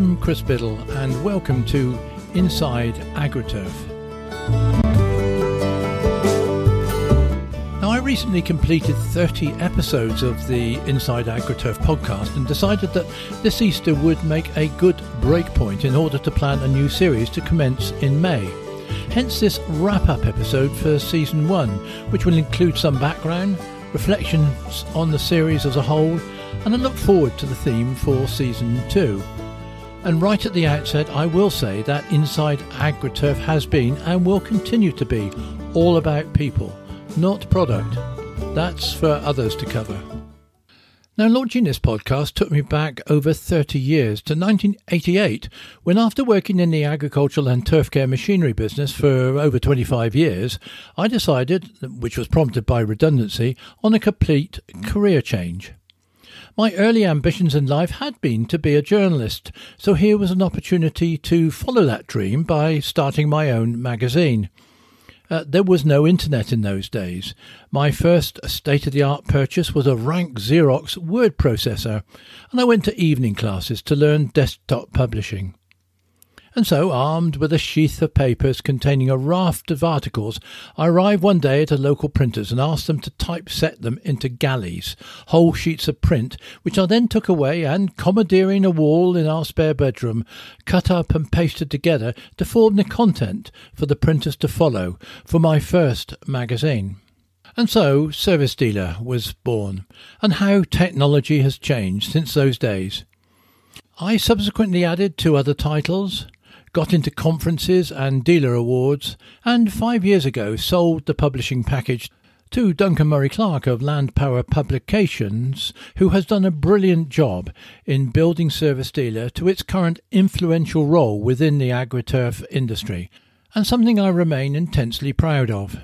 I'm Chris Biddle, and welcome to Inside AgriTurf. Now, I recently completed 30 episodes of the Inside AgriTurf podcast and decided that this Easter would make a good breakpoint in order to plan a new series to commence in May. Hence, this wrap up episode for season one, which will include some background, reflections on the series as a whole, and a look forward to the theme for season two. And right at the outset, I will say that Inside AgriTurf has been and will continue to be all about people, not product. That's for others to cover. Now, launching this podcast took me back over 30 years to 1988, when after working in the agricultural and turf care machinery business for over 25 years, I decided, which was prompted by redundancy, on a complete career change. My early ambitions in life had been to be a journalist, so here was an opportunity to follow that dream by starting my own magazine. Uh, there was no internet in those days. My first state of the art purchase was a rank Xerox word processor, and I went to evening classes to learn desktop publishing. And so, armed with a sheath of papers containing a raft of articles, I arrived one day at a local printer's and asked them to typeset them into galleys, whole sheets of print, which I then took away and, commandeering a wall in our spare bedroom, cut up and pasted together to form the content for the printers to follow for my first magazine. And so, Service Dealer was born, and how technology has changed since those days. I subsequently added two other titles got into conferences and dealer awards, and five years ago sold the publishing package to Duncan Murray Clark of Land Power Publications, who has done a brilliant job in building Service Dealer to its current influential role within the agri-turf industry, and something I remain intensely proud of.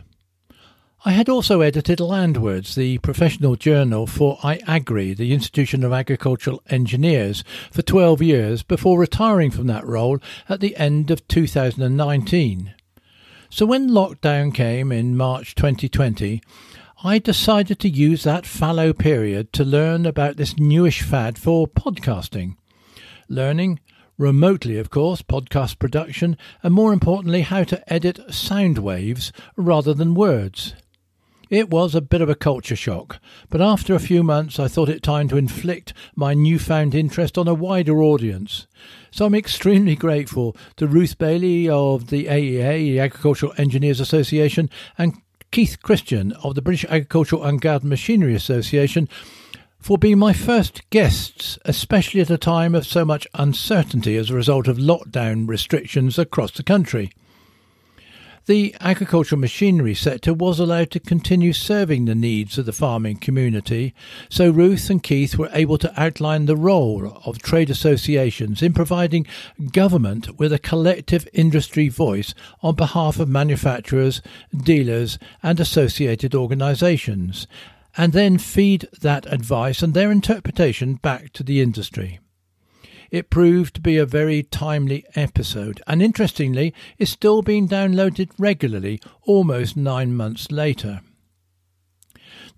I had also edited Landwards, the professional journal for IAgrE, the Institution of Agricultural Engineers, for 12 years before retiring from that role at the end of 2019. So when lockdown came in March 2020, I decided to use that fallow period to learn about this newish fad for podcasting. Learning, remotely of course, podcast production, and more importantly, how to edit sound waves rather than words. It was a bit of a culture shock, but after a few months I thought it time to inflict my newfound interest on a wider audience. So I'm extremely grateful to Ruth Bailey of the AEA, the Agricultural Engineers Association, and Keith Christian of the British Agricultural and Garden Machinery Association for being my first guests, especially at a time of so much uncertainty as a result of lockdown restrictions across the country the agricultural machinery sector was allowed to continue serving the needs of the farming community, so Ruth and Keith were able to outline the role of trade associations in providing government with a collective industry voice on behalf of manufacturers, dealers, and associated organisations, and then feed that advice and their interpretation back to the industry. It proved to be a very timely episode, and interestingly, is still being downloaded regularly almost nine months later.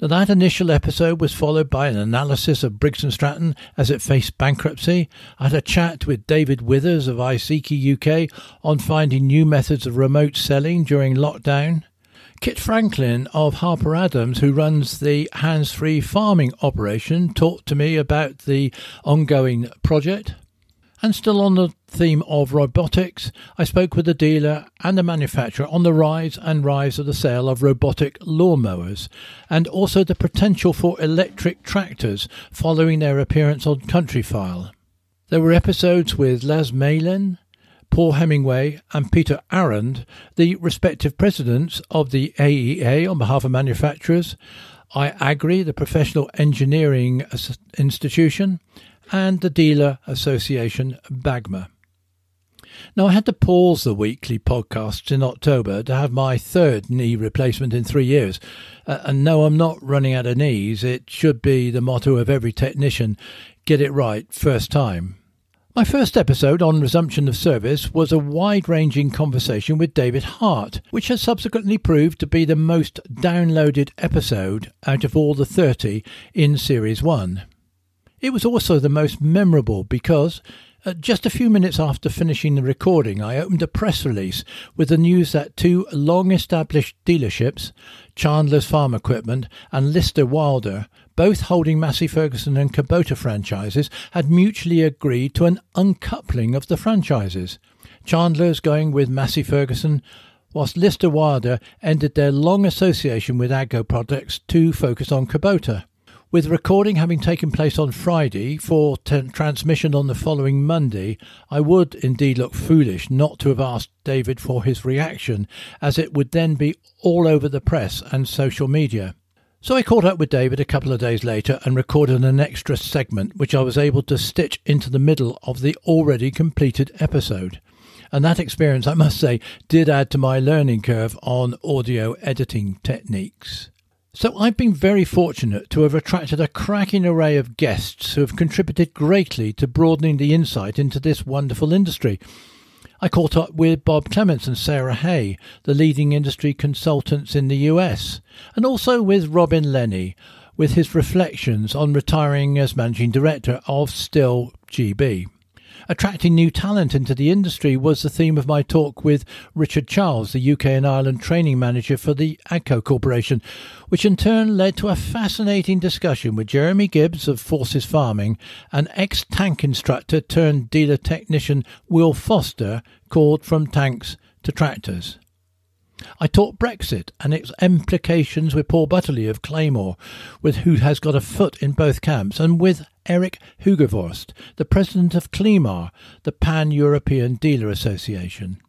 Now, that initial episode was followed by an analysis of Briggs & Stratton as it faced bankruptcy. I had a chat with David Withers of Iseki UK on finding new methods of remote selling during lockdown. Kit Franklin of Harper Adams, who runs the hands free farming operation, talked to me about the ongoing project. And still on the theme of robotics, I spoke with a dealer and a manufacturer on the rise and rise of the sale of robotic lawnmowers and also the potential for electric tractors following their appearance on Countryfile. There were episodes with Laz Malin, Paul Hemingway and Peter Arend, the respective presidents of the AEA on behalf of manufacturers, IAgrE, the professional engineering institution, and the dealer association BAGMA. Now, I had to pause the weekly podcasts in October to have my third knee replacement in three years. Uh, and no, I'm not running out of knees. It should be the motto of every technician get it right first time. My first episode on resumption of service was a wide ranging conversation with David Hart, which has subsequently proved to be the most downloaded episode out of all the 30 in Series 1. It was also the most memorable because, just a few minutes after finishing the recording, I opened a press release with the news that two long established dealerships, Chandler's Farm Equipment and Lister Wilder, both holding Massey Ferguson and Kubota franchises, had mutually agreed to an uncoupling of the franchises. Chandler's going with Massey Ferguson, whilst Lister Wilder ended their long association with Agco Products to focus on Kubota. With recording having taken place on Friday for t- transmission on the following Monday, I would indeed look foolish not to have asked David for his reaction, as it would then be all over the press and social media. So I caught up with David a couple of days later and recorded an extra segment which I was able to stitch into the middle of the already completed episode. And that experience, I must say, did add to my learning curve on audio editing techniques. So I've been very fortunate to have attracted a cracking array of guests who have contributed greatly to broadening the insight into this wonderful industry. I caught up with Bob Clements and Sarah Hay, the leading industry consultants in the US, and also with Robin Lenny, with his reflections on retiring as managing director of Stihl GB. Attracting new talent into the industry was the theme of my talk with Richard Charles, the UK and Ireland training manager for the Agco Corporation, which in turn led to a fascinating discussion with Jeremy Gibbs of Forces Farming and ex tank instructor turned dealer technician Will Foster, called From Tanks to Tractors. I taught Brexit and its implications with Paul Butterley of Claymore, with who has got a foot in both camps, and with Eric Hugervorst, the president of CLIMMAR, the Pan European Dealer Association.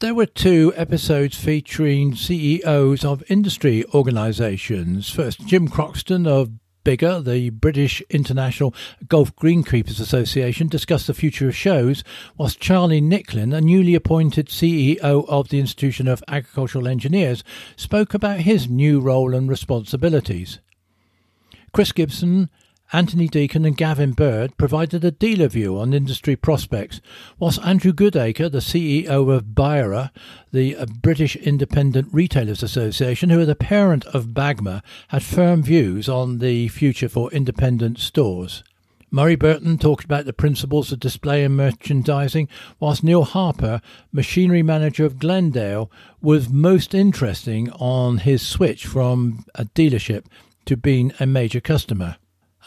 There were two episodes featuring CEOs of industry organisations. First, Jim Croxton of BIGGA, the British International Golf Greenkeepers Association, discussed the future of shows, whilst Charlie Nicklin, a newly appointed CEO of the Institution of Agricultural Engineers, spoke about his new role and responsibilities. Chris Gibson Anthony Deacon and Gavin Bird provided a dealer view on industry prospects, whilst Andrew Goodacre, the CEO of BIRA, the uh, British Independent Retailers Association, who are the parent of Bagma, had firm views on the future for independent stores. Murray Burton talked about the principles of display and merchandising, whilst Neil Harper, machinery manager of Glendale, was most interesting on his switch from a dealership to being a major customer.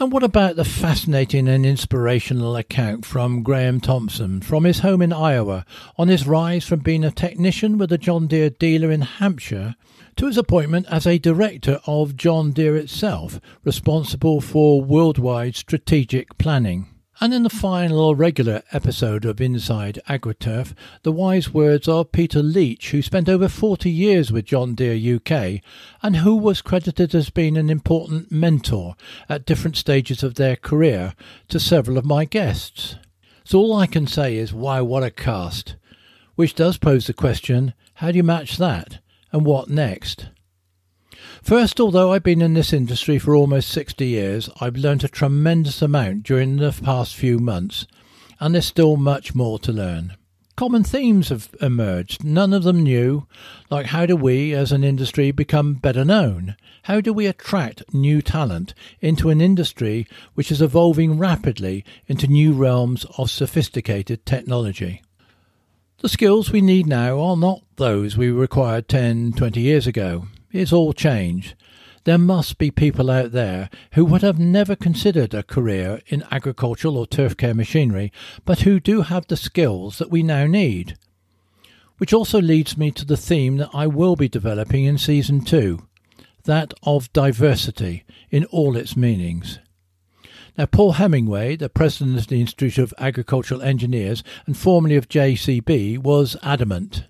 And what about the fascinating and inspirational account from Graham Thompson from his home in Iowa on his rise from being a technician with a John Deere dealer in Hampshire to his appointment as a director of John Deere itself, responsible for worldwide strategic planning? And in the final regular episode of Inside AgriTurf, the wise words of Peter Leach, who spent over 40 years with John Deere UK and who was credited as being an important mentor at different stages of their career to several of my guests. So all I can say is, why, what a cast! Which does pose the question how do you match that? And what next? First, although I've been in this industry for almost 60 years, I've learned a tremendous amount during the past few months, and there's still much more to learn. Common themes have emerged, none of them new, like how do we as an industry become better known? How do we attract new talent into an industry which is evolving rapidly into new realms of sophisticated technology? The skills we need now are not those we required 10, 20 years ago. It's all changed. There must be people out there who would have never considered a career in agricultural or turf care machinery, but who do have the skills that we now need. Which also leads me to the theme that I will be developing in season two that of diversity in all its meanings. Now, Paul Hemingway, the president of the Institute of Agricultural Engineers and formerly of JCB, was adamant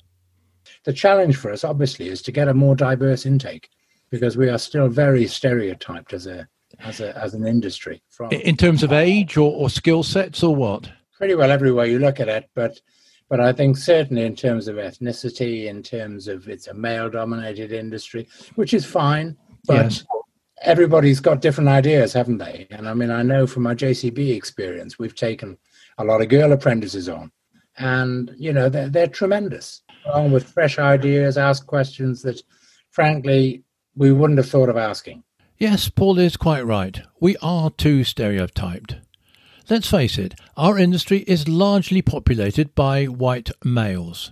the challenge for us, obviously, is to get a more diverse intake because we are still very stereotyped as a as a as an industry. From in terms of age or, or skill sets or what? Pretty well everywhere you look at it, but but I think certainly in terms of ethnicity, in terms of it's a male dominated industry, which is fine, but yes. everybody's got different ideas, haven't they? And I mean, I know from my JCB experience, we've taken a lot of girl apprentices on, and you know they're they're tremendous on with fresh ideas, ask questions that, frankly, we wouldn't have thought of asking. Yes, Paul is quite right. We are too stereotyped. Let's face it, our industry is largely populated by white males.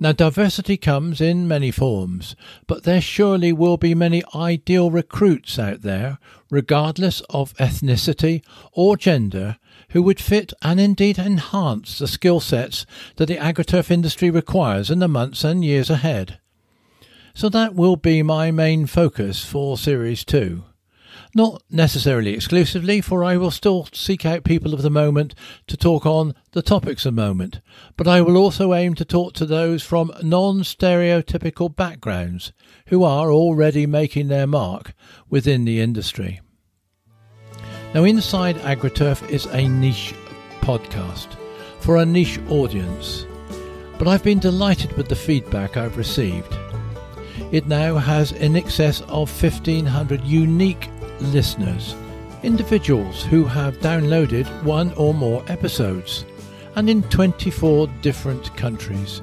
Now, diversity comes in many forms, but there surely will be many ideal recruits out there, regardless of ethnicity or gender, who would fit and indeed enhance the skill sets that the agriturf industry requires in the months and years ahead. So that will be my main focus for Series 2. Not necessarily exclusively, for I will still seek out people of the moment to talk on the topics of the moment, but I will also aim to talk to those from non stereotypical backgrounds who are already making their mark within the industry. Now, Inside AgriTurf is a niche podcast for a niche audience, but I've been delighted with the feedback I've received. It now has in excess of 1500 unique listeners, individuals who have downloaded one or more episodes, and in 24 different countries.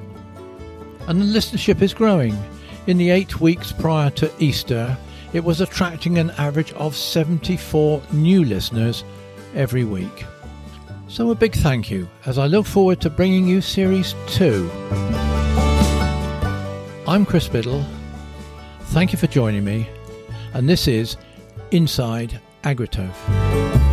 And the listenership is growing. In the eight weeks prior to Easter, it was attracting an average of 74 new listeners every week. So, a big thank you as I look forward to bringing you Series 2. I'm Chris Biddle. Thank you for joining me, and this is Inside AgriTurf.